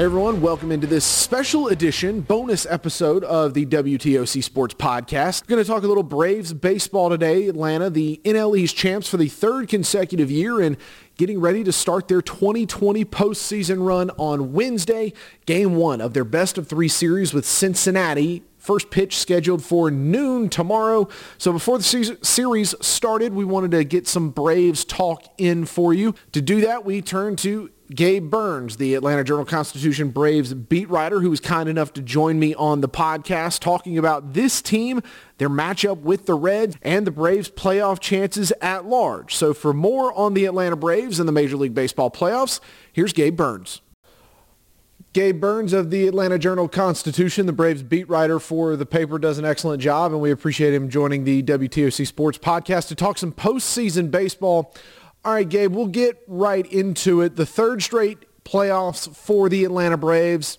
Hey everyone, welcome into this special edition bonus episode of the WTOC Sports Podcast. We're going to talk a little Braves baseball today. Atlanta, the NL East champs for the third consecutive year and getting ready to start their 2020 postseason run on Wednesday. Game one of their best of three series with Cincinnati First pitch scheduled for noon tomorrow. So before the series started, we wanted to get some Braves talk in for you. To do that, we turn to Gabe Burns, the Atlanta Journal-Constitution Braves beat writer, who was kind enough to join me on the podcast talking about this team, their matchup with the Reds, and the Braves' playoff chances at large. So for more on the Atlanta Braves and the Major League Baseball playoffs, here's Gabe Burns. Gabe Burns of the Atlanta Journal-Constitution, the Braves beat writer for the paper, does an excellent job, and we appreciate him joining the WTOC Sports Podcast to talk some postseason baseball. All right, Gabe, we'll get right into it. The third straight playoffs for the Atlanta Braves.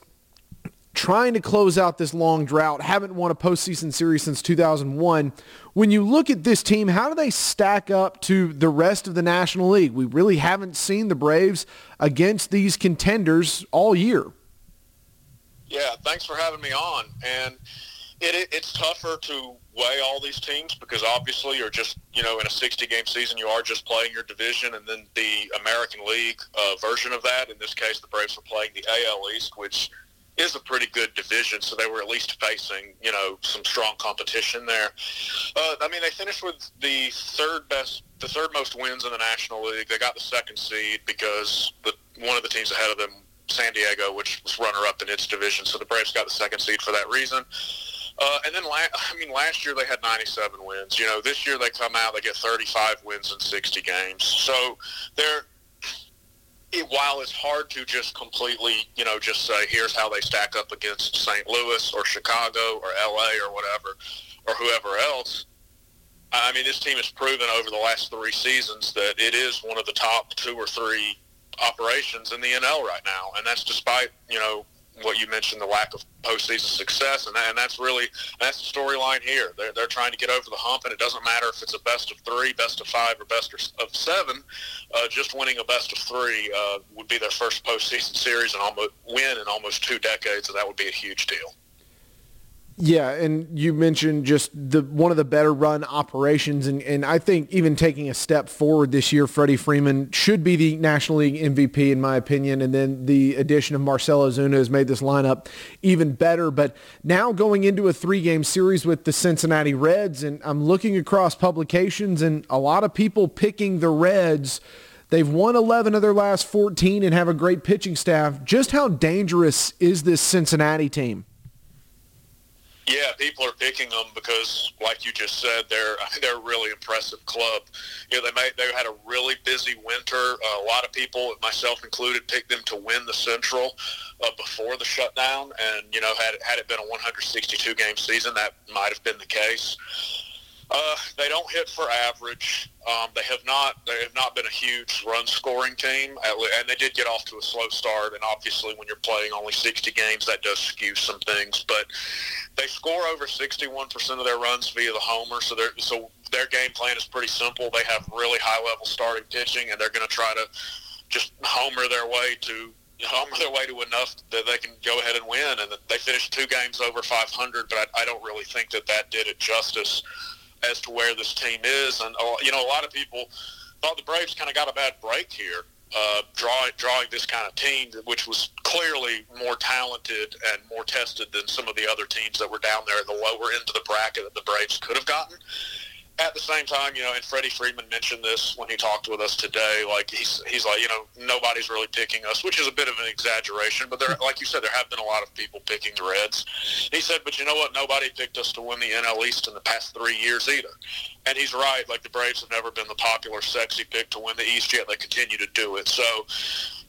Trying to close out this long drought. Haven't won a postseason series since 2001. When you look at this team, how do they stack up to the rest of the National League? We really haven't seen the Braves against these contenders all year. Yeah, thanks for having me on. And it, it, it's tougher to weigh all these teams because obviously you're just, you know, in a 60-game season, you are just playing your division and then the American League uh, version of that. In this case, the Braves were playing the AL East, which is a pretty good division, so they were at least facing, you know, some strong competition there. Uh, I mean, they finished with the third best, the third most wins in the National League. They got the second seed because the one of the teams ahead of them, San Diego, which was runner-up in its division, so the Braves got the second seed for that reason. Uh, and then, la- I mean, last year they had 97 wins. You know, this year they come out, they get 35 wins in 60 games. So they're, it, while it's hard to just completely, you know, just say here's how they stack up against St. Louis or Chicago or L.A. or whatever, or whoever else, I mean, this team has proven over the last three seasons that it is one of the top two or three operations in the NL right now, and that's despite you know what you mentioned, the lack of postseason success, and, that, and that's really that's the storyline here. They're, they're trying to get over the hump, and it doesn't matter if it's a best of three, best of five, or best of seven. Uh, just winning a best of three uh, would be their first postseason series and almost win in almost two decades, and that would be a huge deal. Yeah, and you mentioned just the one of the better run operations, and, and I think even taking a step forward this year, Freddie Freeman should be the National League MVP in my opinion, and then the addition of Marcell Ozuna has made this lineup even better. But now going into a three-game series with the Cincinnati Reds, and I'm looking across publications, and a lot of people picking the Reds. They've won 11 of their last 14 and have a great pitching staff. Just how dangerous is this Cincinnati team? Yeah, people are picking them because, like you just said, they're they're a really impressive club. You know, they they had a really busy winter. Uh, a lot of people, myself included, picked them to win the Central uh, before the shutdown. And you know, had had it been a 162 game season, that might have been the case. Uh, they don't hit for average. Um, they have not. They have not been a huge run scoring team, and they did get off to a slow start. And obviously, when you're playing only 60 games, that does skew some things. But they score over 61% of their runs via the homer. So, so their game plan is pretty simple. They have really high level starting pitching, and they're going to try to just homer their way to homer their way to enough that they can go ahead and win. And they finished two games over 500, but I, I don't really think that that did it justice as to where this team is. And, uh, you know, a lot of people thought the Braves kind of got a bad break here, uh, drawing, drawing this kind of team, which was clearly more talented and more tested than some of the other teams that were down there at the lower end of the bracket that the Braves could have gotten at the same time, you know, and Freddie Freeman mentioned this when he talked with us today. Like he's he's like, you know, nobody's really picking us, which is a bit of an exaggeration. But there, like you said, there have been a lot of people picking the Reds. He said, but you know what? Nobody picked us to win the NL East in the past three years either. And he's right. Like the Braves have never been the popular, sexy pick to win the East yet. They continue to do it. So,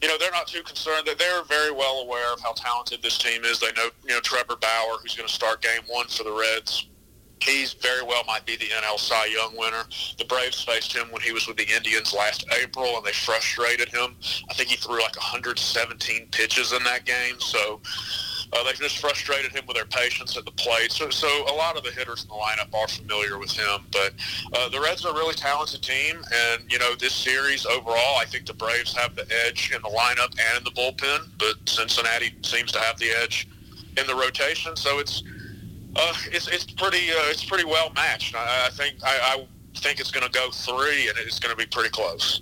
you know, they're not too concerned. That they're very well aware of how talented this team is. They know, you know, Trevor Bauer, who's going to start Game One for the Reds He's very well might be the NL Cy Young winner. The Braves faced him when he was with the Indians last April, and they frustrated him. I think he threw like 117 pitches in that game. So Uh, they just frustrated him with their patience at the plate. So, so a lot of the hitters in the lineup are familiar with him. But uh, the Reds are a really talented team, and you know this series overall, I think the Braves have the edge in the lineup and in the bullpen, but Cincinnati seems to have the edge in the rotation. So it's uh, it's it's pretty uh, it's pretty well matched. I, I think I, I think it's going to go three, and it's going to be pretty close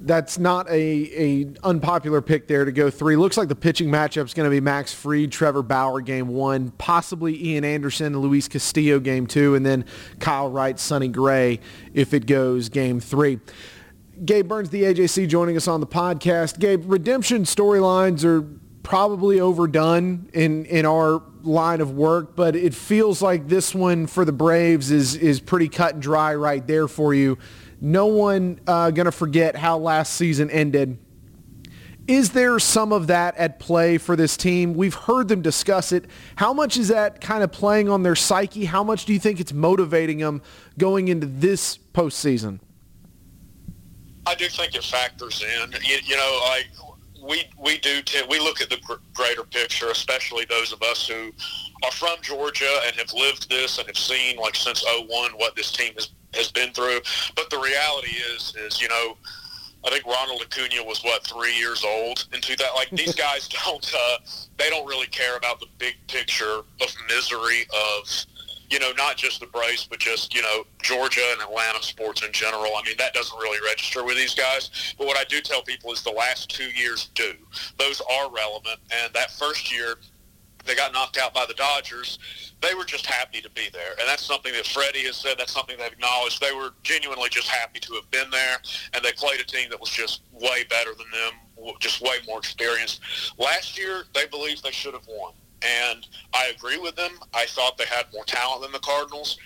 that's not a, a unpopular pick there to go three. Looks like the pitching matchup is going to be Max Fried, Trevor Bauer game one, possibly Ian Anderson, Luis Castillo game two, and then Kyle Wright, Sonny Gray if it goes game three. Gabe Burns, the AJC, joining us on the podcast. Gabe, redemption storylines are probably overdone in, in our line of work, but it feels like this one for the Braves is, is pretty cut and dry right there for you no one uh, to forget how last season ended. Is there some of that at play for this team? We've heard them discuss it. How much is that kind of playing on their psyche? How much do you think it's motivating them going into this postseason? I do think it factors in. You, you know, like we we do t- we look at the gr- greater picture, especially those of us who are from Georgia and have lived this and have seen like since 01 what this team has has been through. But the reality is, is you know, I think Ronald Acuna was what three years old in 2000. Like these guys don't, uh, they don't really care about the big picture of misery of, you know, not just the Braves, but just you know Georgia and Atlanta sports in general. I mean, that doesn't really register with these guys. But what I do tell people is the last two years do. Those are relevant, and that first year they got knocked out by the Dodgers they were just happy to be there. And that's something that Freddie has said. That's something they've acknowledged. They were genuinely just happy to have been there. And they played a team that was just way better than them, just way more experienced. Last year, they believed they should have won. And I agree with them. I thought they had more talent than the Cardinals.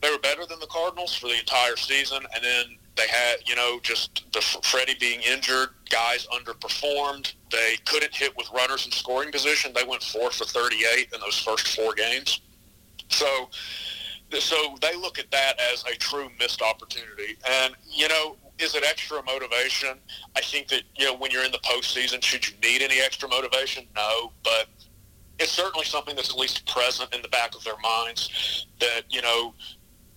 They were better than the Cardinals for the entire season. And then they had, you know, just the Freddie being injured, guys underperformed. They couldn't hit with runners in scoring position. They went four for 38 in those first four games. So, so they look at that as a true missed opportunity. And, you know, is it extra motivation? I think that, you know, when you're in the postseason, should you need any extra motivation? No, but it's certainly something that's at least present in the back of their minds that, you know,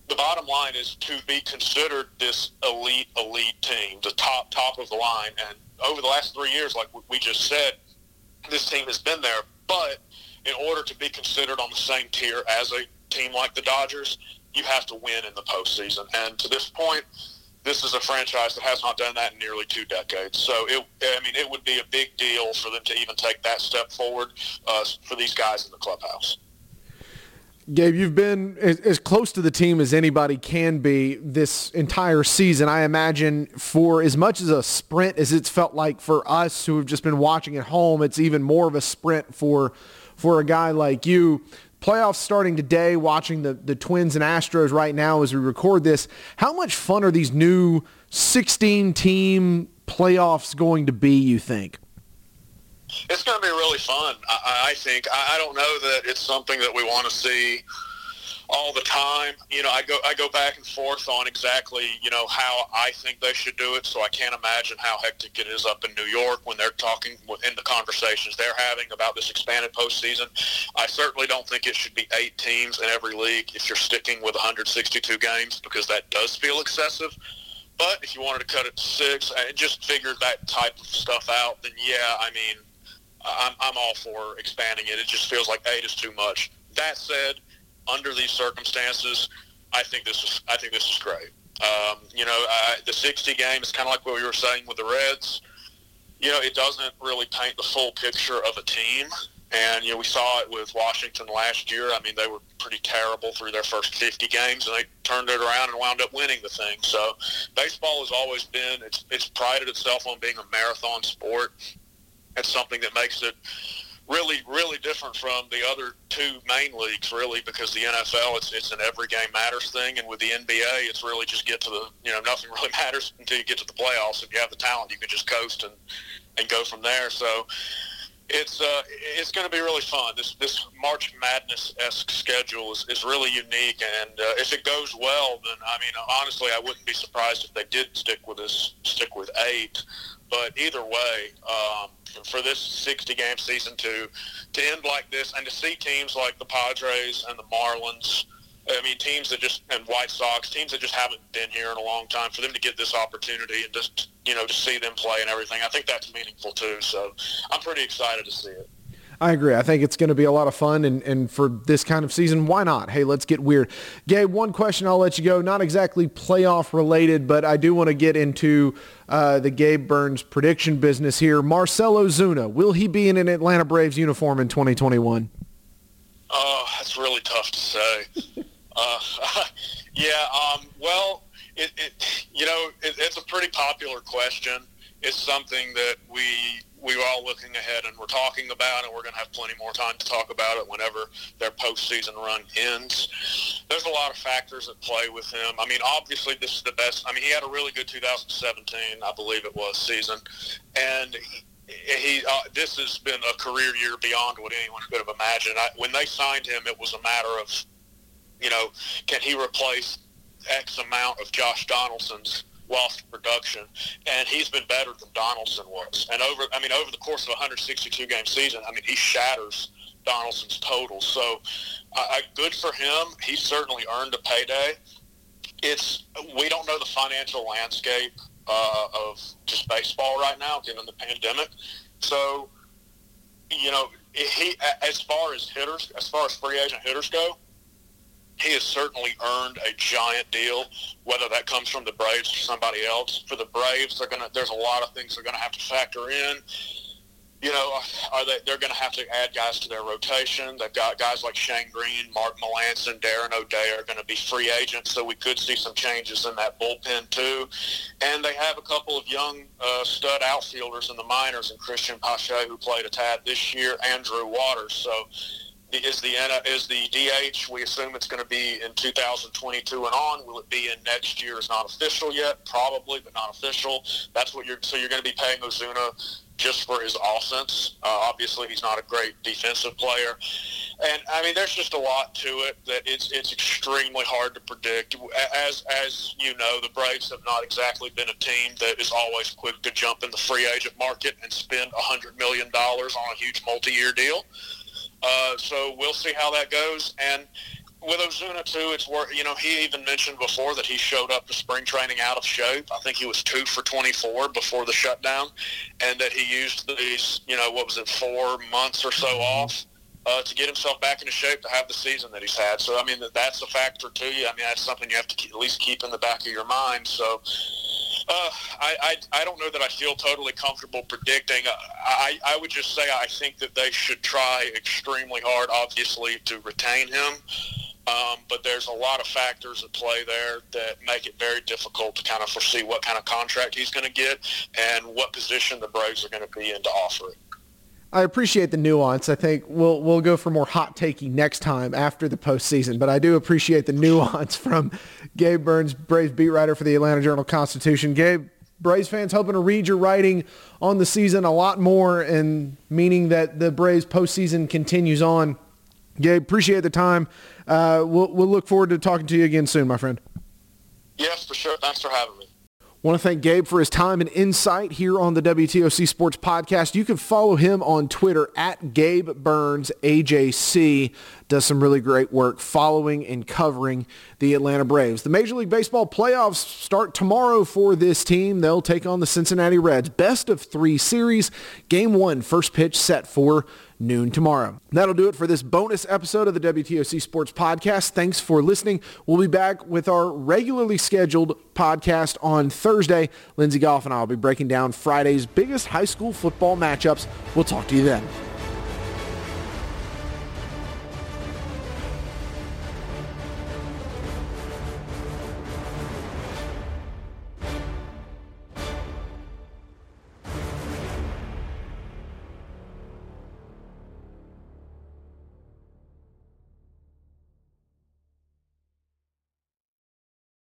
the bottom line is to be considered this elite, elite team, the top, top of the line. And over the last three years, like we just said, this team has been there. But in order to be considered on the same tier as a team like the Dodgers, you have to win in the postseason. And to this point, this is a franchise that has not done that in nearly two decades. So it, I mean, it would be a big deal for them to even take that step forward uh, for these guys in the clubhouse. Gabe, you've been as, close to the team as anybody can be this entire season. I imagine for as much as a sprint as it's felt like for us who have just been watching at home, it's even more of a sprint for for a guy like you. Playoffs starting today, watching the, the Twins and Astros right now as we record this. How much fun are these new 16-team playoffs going to be, you think? It's going to be really fun, I, I think. I, I don't know that it's something that we want to see – all the time. You know, I go I go back and forth on exactly you know how I think they should do it. So I can't imagine how hectic it is up in New York when they're talking in the conversations they're having about this expanded postseason. I certainly don't think it should be eight teams in every league if you're sticking with 162 games because that does feel excessive. But if you wanted to cut it to six and just figure that type of stuff out, then yeah, I mean, I'm, I'm all for expanding it. It just feels like eight is too much. That said, under these circumstances, I think this is I think this is great. Um, you know, uh, the 60 game is kind of like what we were saying with the Reds. You know, it doesn't really paint the full picture of a team. And, you know, we saw it with Washington last year. I mean, they were pretty terrible through their first 50 games, and they turned it around and wound up winning the thing. So baseball has always been, it's, it's prided itself on being a marathon sport. It's something that makes it really, really different from the other two main leagues, really, because the NFL it's it's an every game matters thing, and with the NBA, it's really just get to the you know nothing really matters until you get to the playoffs. If you have the talent, you can just coast and and go from there. So it's uh, it's going to be really fun. This this March Madness esque schedule is, is really unique, and uh, if it goes well, then I mean honestly, I wouldn't be surprised if they did stick with this stick with eight. But either way, um, for this 60 game season to to end like this and to see teams like the Padres and the Marlins I mean, teams that just and White Sox, teams that just haven't been here in a long time, for them to get this opportunity and just you know to see them play and everything, I think that's meaningful too. So I'm pretty excited to see it. I agree. I think it's going to be a lot of fun, and, and for this kind of season, why not? Hey, let's get weird. Gabe, one question I'll let you go. Not exactly playoff related, but I do want to get into uh, the Gabe Burns prediction business here. Marcell Ozuna, will he be in an Atlanta Braves uniform in 2021? Oh, that's really tough to say. uh, yeah, um, well, it, it, you know, it, it's a pretty popular question. It's something that we we were all looking ahead and we're talking about, and we're going to have plenty more time to talk about it whenever their postseason run ends. There's a lot of factors at play with him. I mean, obviously, this is the best. I mean, he had a really good 2017, I believe it was, season, and he uh, this has been a career year beyond what anyone could have imagined. I, when they signed him, it was a matter of, you know, can he replace X amount of Josh Donaldson's lost production, and he's been better than Donaldson was. And over, I mean, over the course of a 162 game season, I mean, he shatters Donaldson's total. So, uh, good for him. He certainly earned a payday. It's we don't know the financial landscape uh, of just baseball right now, given the pandemic. So, you know, he as far as hitters, as far as free agent hitters go, he has certainly earned a giant deal, whether that comes from the Braves or somebody else. For the Braves, they're gonna. There's a lot of things they're gonna have to factor in. You know, are they? They're to have to add guys to their rotation. They've got guys like Shane Greene, Mark Melancon, Darren O'Day are to be free agents, so we could see some changes in that bullpen too. And they have a couple of young uh, stud outfielders in the minors, and Cristian Pache, who played a tad this year, and Drew Waters. So is the is the DH. We assume it's going to be in 2022 and on. Will it be in next year? Is not official yet. Probably, but not official. That's what you're. So you're going to be paying Ozuna just for his offense. Uh, obviously, he's not a great defensive player, and I mean, there's just a lot to it that it's it's extremely hard to predict. As as you know, the Braves have not exactly been a team that is always quick to jump in the free agent market and spend hundred million dollars on a huge multi-year deal. Uh, so we'll see how that goes. And with Ozuna too, it's worth. You know, he even mentioned before that he showed up to spring training out of shape. I think he was two for 24 before the shutdown, and that he used these, you know, what was it, four months or so off. Uh, to get himself back into shape to have the season that he's had. So, I mean, that's a factor too. I mean, that's something you have to keep, at least keep in the back of your mind. So, uh, I, I, I don't know that I feel totally comfortable predicting. I, I would just say I think that they should try extremely hard, obviously, to retain him. Um, but there's a lot of factors at play there that make it very difficult to kind of foresee what kind of contract he's going to get and what position the Braves are going to be in to offer it. I appreciate the nuance. I think we'll we'll go for more hot taking next time after the postseason. But I do appreciate the nuance from Gabe Burns, Braves beat writer for the Atlanta Journal Constitution. Gabe, Braves fans hoping to read your writing on the season a lot more, and meaning that the Braves postseason continues on. Gabe, appreciate the time. Uh, we'll we'll look forward to talking to you again soon, my friend. Yes, for sure. Thanks for having me want to thank Gabe for his time and insight here on the WTOC Sports Podcast. You can follow him on Twitter at Gabe Burns AJC. Does some really great work following and covering the Atlanta Braves. The Major League Baseball playoffs start tomorrow for this team. They'll take on the Cincinnati Reds. Best of three series. Game one, first pitch set for noon tomorrow. That'll do it for this bonus episode of the WTOC Sports Podcast. Thanks for listening. We'll be back with our regularly scheduled podcast on Thursday. Lindsey Goff and I will be breaking down Friday's biggest high school football matchups. We'll talk to you then.